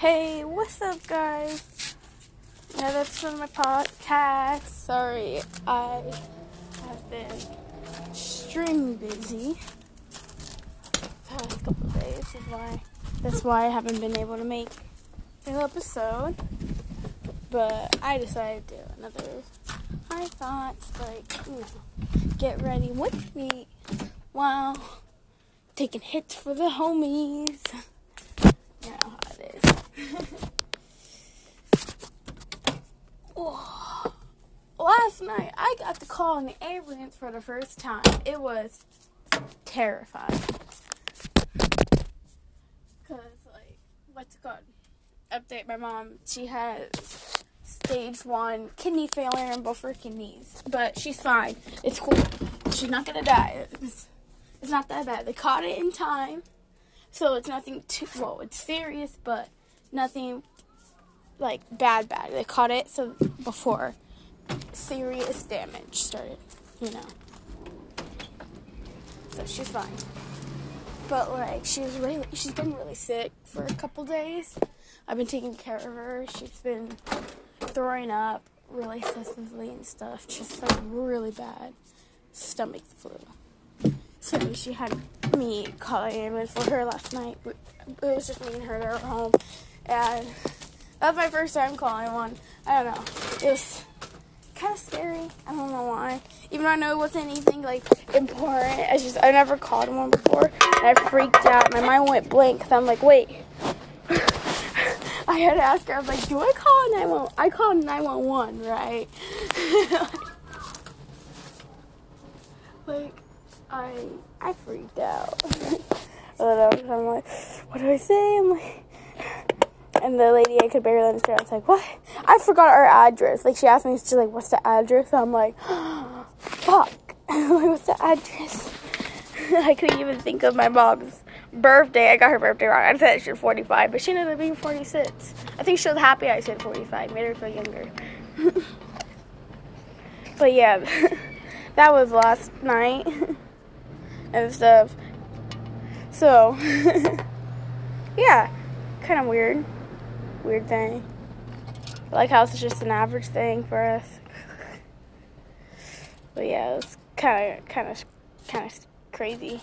Hey, what's up, guys? Yeah, that's from my podcast. Sorry, I have been extremely busy past couple days. That's why that's why I haven't been able to make an episode. But I decided to do another high thoughts, like you know, get ready with me while taking hits for the homies. Last night, I got to call an ambulance for the first time. It was terrifying. Cause like, what's it called? Update my mom. She has stage one kidney failure in both her kidneys, but she's fine. It's cool. She's not gonna die. It's, it's not that bad. They caught it in time, so it's nothing too. Well, it's serious, but nothing like bad. Bad. They caught it so before serious damage started. You know. So she's fine. But like she's really she's been really sick for a couple days. I've been taking care of her. She's been throwing up really excessively and stuff. Just like really bad stomach flu. So she had me call an ambulance for her last night. It was just me and her were home. And that was my first time calling one. I don't know. It was kind of scary. I don't know why. Even though I know it wasn't anything like important. I just I never called one before, and I freaked out. My mind went blank. I'm like, wait. I had to ask her. I was like, do I call nine one? I called nine one one, right? like, I I freaked out. But I'm like, what do I say? I'm like. And the lady I could barely understand. I was like, "What? I forgot our address." Like she asked me, she's like, "What's the address?" I'm like, "Fuck! like, what's the address?" I couldn't even think of my mom's birthday. I got her birthday wrong. I said she was 45, but she ended up being 46. I think she was happy I said 45. Made her feel younger. but yeah, that was last night and stuff. So yeah, kind of weird weird thing. I like how it's just an average thing for us. But yeah, it was kind of, kind of, kind of crazy.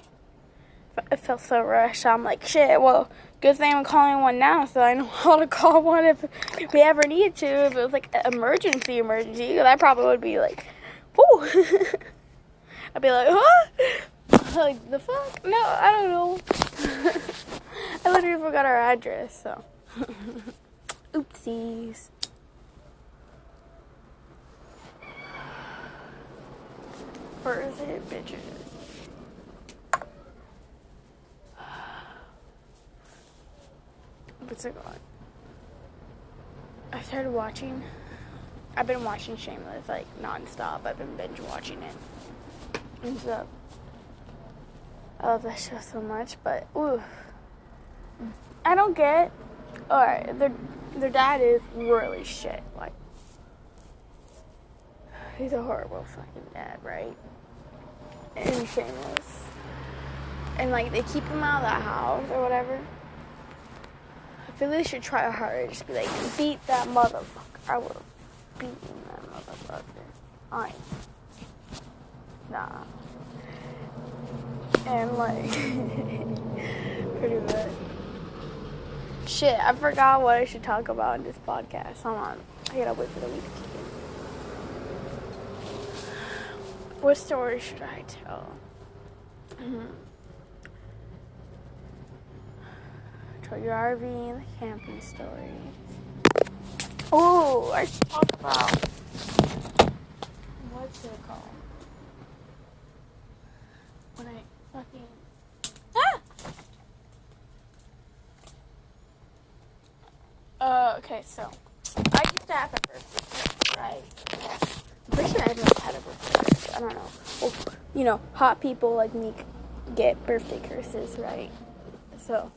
It felt so rushed. I'm like, shit. Well, good thing I'm calling one now, so I know how to call one if we ever need to. If it was like an emergency, emergency, I probably would be like, whoo. I'd be like, huh? Like the fuck? No, I don't know. I literally forgot our address, so. Where is it, bitches? What's it called? I started watching. I've been watching Shameless like nonstop. I've been binge watching it and stuff. I love that show so much, but ooh, I don't get. All right, their their dad is really shit. Like, he's a horrible fucking dad, right? And shameless. And like they keep him out of the house or whatever. I feel they should try harder. Just be like, beat that motherfucker. I would have beaten that motherfucker. I nah. And like, pretty much. Shit, I forgot what I should talk about in this podcast. Hold on. I gotta wait for the week to. What story should I tell? Mm-hmm. Tell your RV and the camping story. Oh, I should talk about what's it called? When I fucking ah! Uh, okay, so I used to have a birthday, right? I'm pretty sure everyone's had a birthday. I don't know. Well, you know, hot people like me get birthday curses, right? So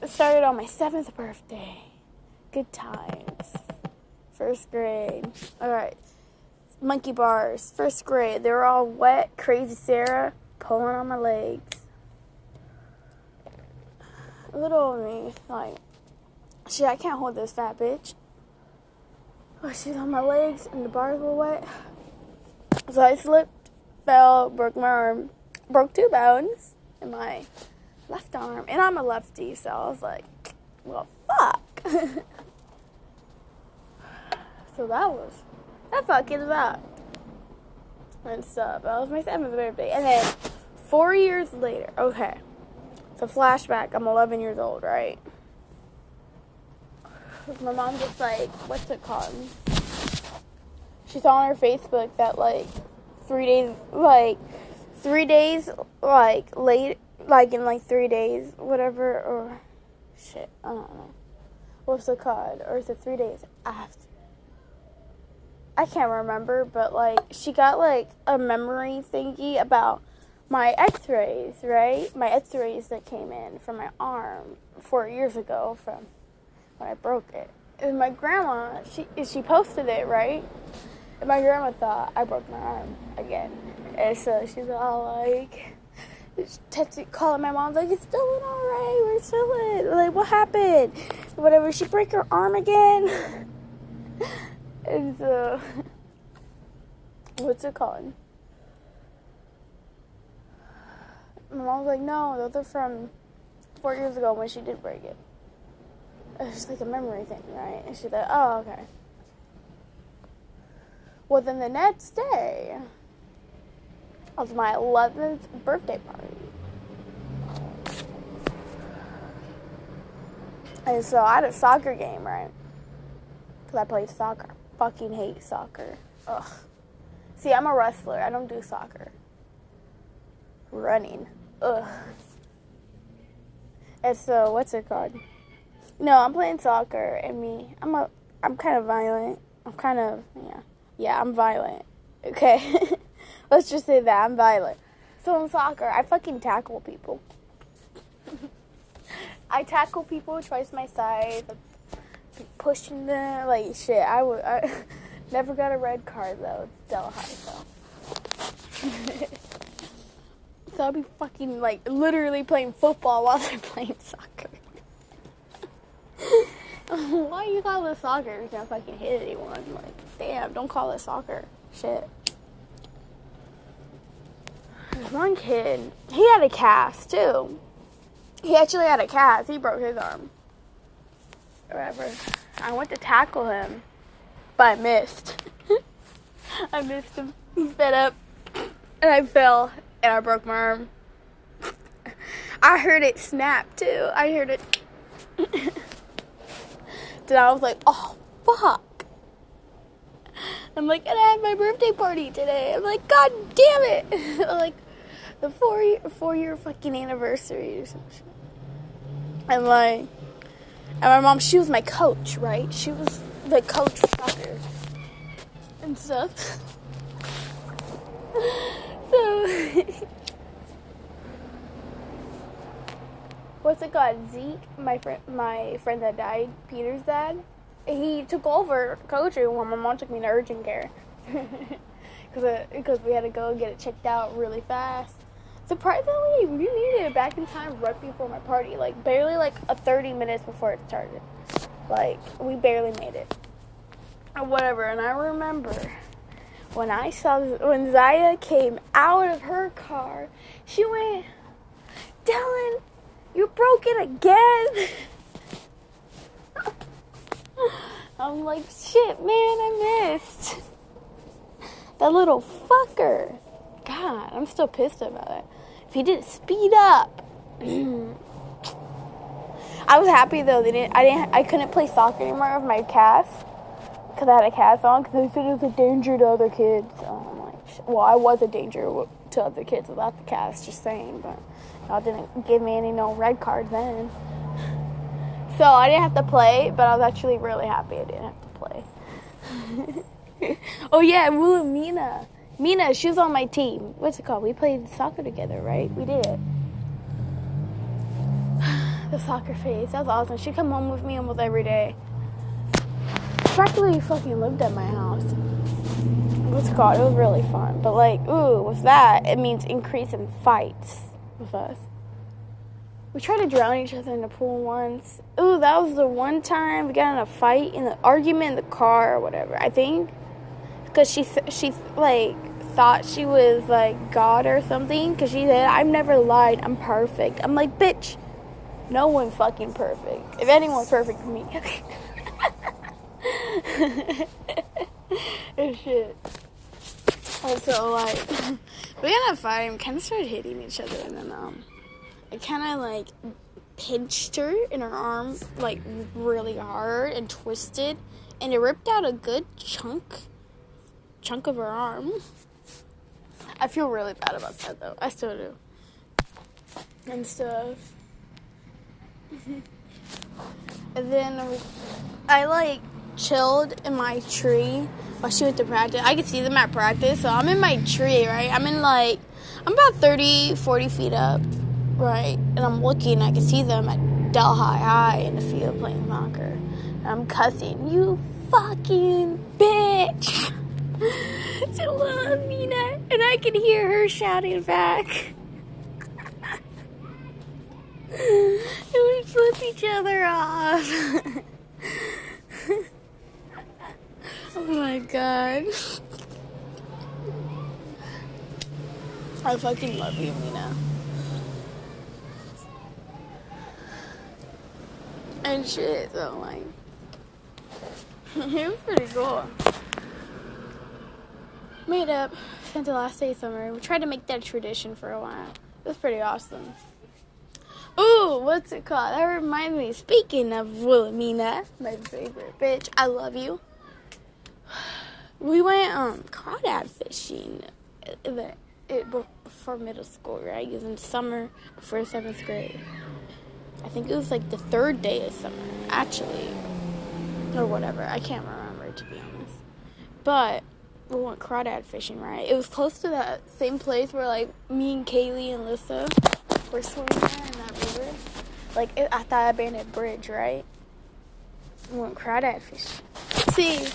it started on my seventh birthday. Good times. First grade. All right. Monkey bars. First grade. They were all wet. Crazy Sarah pulling on my legs. Little me, like Shit, I can't hold this fat bitch. Oh, she's on my legs and the bars were wet. So I slipped, fell, broke my arm, broke two bones in my left arm. And I'm a lefty, so I was like, well, fuck. so that was, that fucking sucked. And stuff. That was my seventh birthday. And then four years later, okay. So flashback, I'm 11 years old, right? My mom just like, what's it called? She saw on her Facebook that like three days, like three days, like late, like in like three days, whatever, or shit, I don't know. What's it called? Or is it three days after? I can't remember, but like she got like a memory thingy about my x-rays, right? My x-rays that came in from my arm 4 years ago from I broke it. And my grandma, she she posted it, right? And my grandma thought I broke my arm again. And so she's all like texting, calling my mom, like, it's still alright, we're chilling. Like, what happened? Whatever, she break her arm again? and so, what's it called? My mom was like, no, those are from four years ago when she did break it. It's like a memory thing, right? And she's like, oh, okay. Well, then the next day was my 11th birthday party. And so I had a soccer game, right? Because I played soccer. Fucking hate soccer. Ugh. See, I'm a wrestler. I don't do soccer. Running. Ugh. And so, what's it called? No, I'm playing soccer, and me, I'm a, I'm kind of violent. I'm kind of, yeah, yeah, I'm violent. Okay, let's just say that I'm violent. So in soccer, I fucking tackle people. I tackle people twice my size, pushing them like shit. I would, I never got a red card though. It's Delhi, so. So I'll be fucking like literally playing football while they're playing soccer. Why you call it soccer you can't fucking hit anyone? Like, damn, don't call it soccer. Shit. There's one kid, he had a cast too. He actually had a cast. He broke his arm. Whatever. I went to tackle him, but I missed. I missed him. He fed up, and I fell, and I broke my arm. I heard it snap too. I heard it. Then I was like, oh fuck. I'm like, and I had my birthday party today. I'm like, god damn it. like the four year, four year fucking anniversary or some shit. And like, and my mom, she was my coach, right? She was the coach soccer and stuff. so, what's it called? Zeke, my friend, my friend that died, Peter's dad. He took over coaching when my mom took me to urgent care because because uh, we had to go get it checked out really fast. Surprisingly, we made it back in time right before my party, like barely like a 30 minutes before it started. Like we barely made it. Or whatever, and I remember when I saw when Zaya came out of her car, she went, "Dylan, you broke it again." I'm like, "Shit, man, I missed that little fucker." God, I'm still pissed about it. If he didn't speed up. I was happy though. They didn't. I didn't. I couldn't play soccer anymore with my cast because I had a cast on because they said it was a danger to other kids. Oh so I'm like, well, I was a danger to other kids without the cast. Just saying, but y'all didn't give me any no red cards then. So I didn't have to play, but I was actually really happy I didn't have to play. oh yeah, Wilhelmina. Mina, she was on my team. What's it called? We played soccer together, right? We did. the soccer phase. That was awesome. She come home with me almost every day. Practically fucking lived at my house. What's it called? It was really fun. But like, ooh, with that, it means increase in fights with us. We tried to drown each other in the pool once. Ooh, that was the one time we got in a fight in an argument in the car or whatever. I think because she she like thought she was like God or something. Because she said, "I've never lied. I'm perfect." I'm like, bitch, no one fucking perfect. If anyone's perfect, me. and oh, shit. Also, like, we got in a fight and kind of started hitting each other, and then um, I kind of like pinched her in her arm like really hard and twisted, and it ripped out a good chunk chunk of her arm. I feel really bad about that though. I still do. And stuff. and then I like chilled in my tree while she went to practice. I could see them at practice, so I'm in my tree, right? I'm in like, I'm about 30, 40 feet up, right? And I'm looking, I can see them at Delhi High High in the field playing soccer. And I'm cussing, you fucking bitch! to little Amina, and I can hear her shouting back. and we flip each other off. oh my god. I fucking love you, Mina. And shit, so like, it was pretty cool made up, spent the last day of summer. We tried to make that a tradition for a while. It was pretty awesome. Ooh, what's it called? That reminds me. Speaking of Wilhelmina, my favorite bitch, I love you. We went um crawdad fishing the, it, before middle school, right? It was in summer before seventh grade. I think it was like the third day of summer, actually, or whatever. I can't remember to be honest. But we went crawdad fishing, right? It was close to that same place where like me and Kaylee and Lissa were swimming in that river, like at that abandoned bridge, right? We went crawdad fishing. See,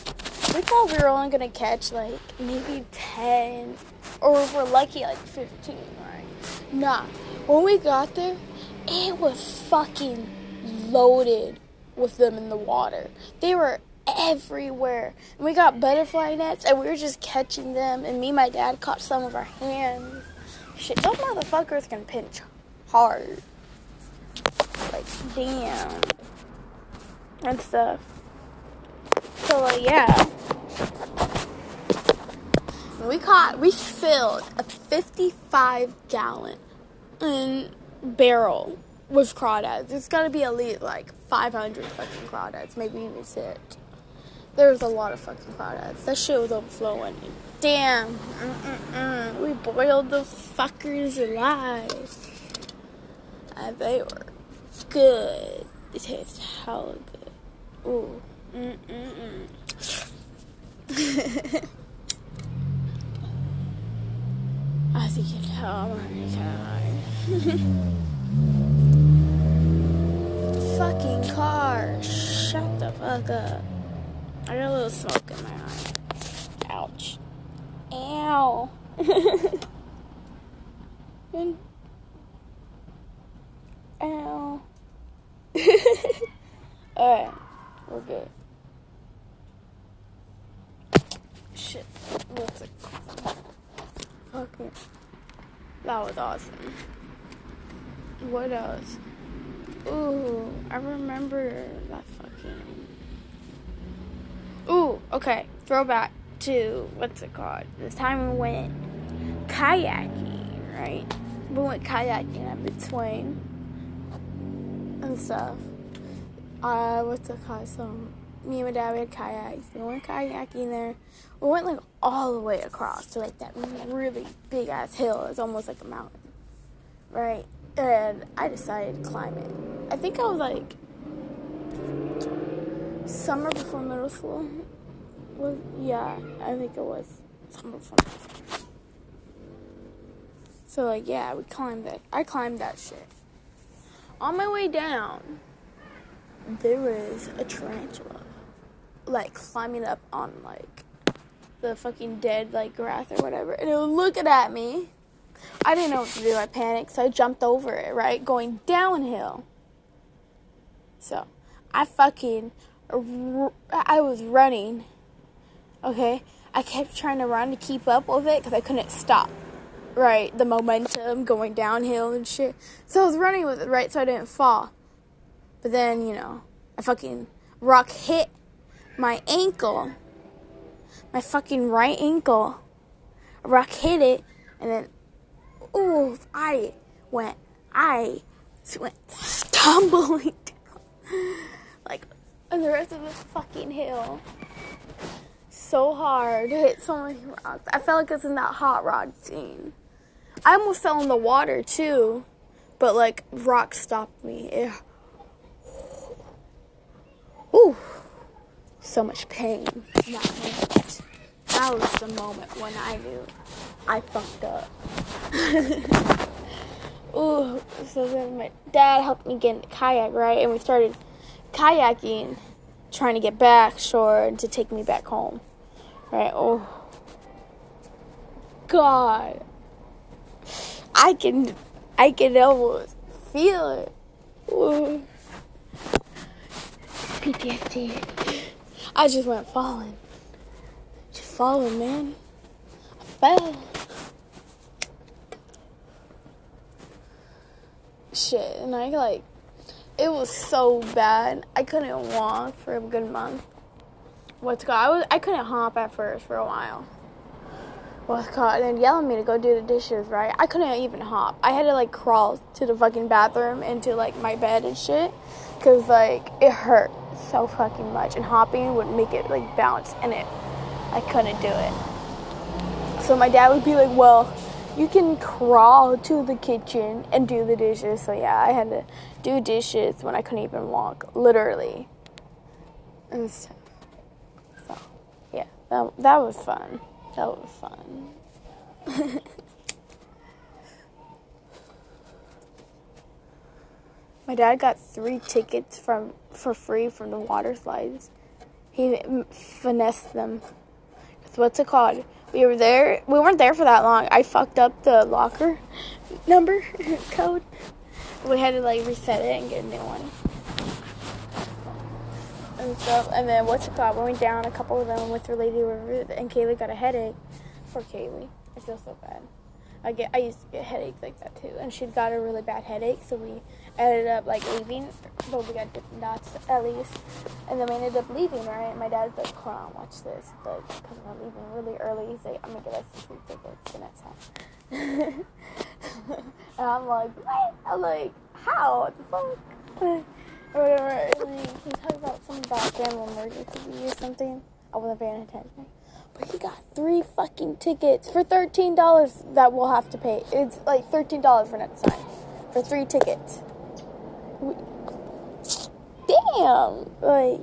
we thought we were only gonna catch like maybe ten, or if we're lucky, like fifteen, right? Nah, when we got there, it was fucking loaded with them in the water. They were everywhere. And we got butterfly nets and we were just catching them. And me and my dad caught some of our hands. Shit, those motherfuckers can pinch hard. Like, damn. And stuff. So, like, yeah. We caught, we filled a 55 gallon um, barrel with crawdads. It's gotta be at least like 500 fucking crawdads, maybe even six. There was a lot of fucking crawdads. That shit was overflowing. Damn. Mm-mm-mm. We boiled the fuckers alive. And they were good. They taste hella good. Ooh. Mm-mm-mm. As you can tell, already kind of Fucking car. Shut the fuck up. I got a little smoke in my eye. Ouch. Ow. Alright, we're good. Shit. What's it called? Okay. That was awesome. What else? Ooh, I remember that fucking Ooh, okay. Throwback to what's it called? This time we went kayaking, right? We went kayaking at between and stuff. Uh, what's it called? So me and my dad we had kayaks. We went kayaking there. We went like all the way across to like that really big ass hill. It's almost like a mountain, right? And I decided to climb it. I think I was like summer before middle school. Was yeah, I think it was summer before middle school. So like yeah, we climbed that. I climbed that shit. On my way down, there was a tarantula, like climbing up on like the fucking dead like grass or whatever, and it was looking at me. I didn't know what to do. I panicked, so I jumped over it, right? Going downhill. So, I fucking. I was running. Okay? I kept trying to run to keep up with it because I couldn't stop. Right? The momentum going downhill and shit. So I was running with it, right? So I didn't fall. But then, you know, a fucking rock hit my ankle. My fucking right ankle. A rock hit it, and then, ooh, I went, I went stumbling down. Like, the rest of this fucking hill. So hard. Hit so many rocks. I felt like I was in that hot rod scene. I almost fell in the water too, but like rocks stopped me. It, ooh, so much pain. That was the moment when I knew I fucked up. ooh, so then my dad helped me get in the kayak, right? And we started kayaking, trying to get back shore to take me back home. Right? Oh. God. I can I can almost feel it. Ooh. PTSD. I just went falling. Just falling, man. I fell. Shit, and I like it was so bad. I couldn't walk for a good month. What's called? I was I couldn't hop at first for a while. What's called? And yelling me to go do the dishes. Right? I couldn't even hop. I had to like crawl to the fucking bathroom into like my bed and shit, cause like it hurt so fucking much. And hopping would make it like bounce, and it I couldn't do it. So my dad would be like, "Well." You can crawl to the kitchen and do the dishes. So yeah, I had to do dishes when I couldn't even walk, literally. And so, so yeah, that that was fun. That was fun. My dad got three tickets from for free from the water slides. He finessed them. what's it called? We were there. We weren't there for that long. I fucked up the locker number code. We had to like reset it and get a new one. And stuff. And then what's it called? We went down a couple of them with Lady River, and Kaylee got a headache. For Kaylee, I feel so bad. I get I used to get headaches like that too, and she'd got a really bad headache, so we ended up like leaving. But we got Dippin' Dots at least, and then we ended up leaving. Right, and my dad's like, "Come on, watch this," but because we're leaving really early, he's like, "I'm gonna get us some free tickets the next time." and I'm like, "What?" I'm like, "How? What the fuck?" or whatever. Like, he talked about about family emergency or something. I wasn't paying attention. But he got three fucking tickets for thirteen dollars that we'll have to pay. It's like thirteen dollars for next time for three tickets. We, damn, like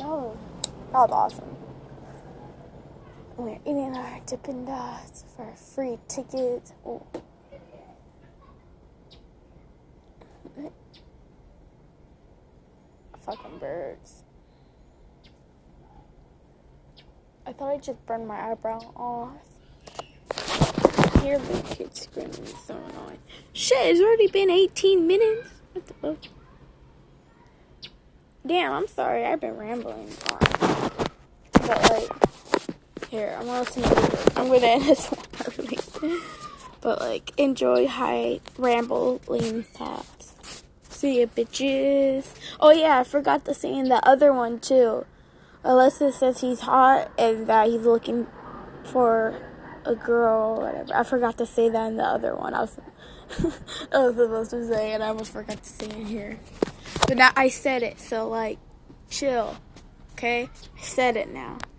oh, that was awesome. We're eating our Dippin' Dots for free tickets. Fucking birds. I thought I just burned my eyebrow off. Here, the kid screaming is so annoying. Shit, it's already been 18 minutes. What the fuck? Damn, I'm sorry. I've been rambling on. But like, here, I'm gonna listen to I'm gonna end this one. But like, enjoy high rambling thoughts. See ya, bitches. Oh yeah, I forgot to say in the other one too. Alyssa says he's hot and that he's looking for a girl or whatever. I forgot to say that in the other one. I was, I was supposed to say and I almost forgot to say it here. But now I said it, so like, chill. Okay? I said it now.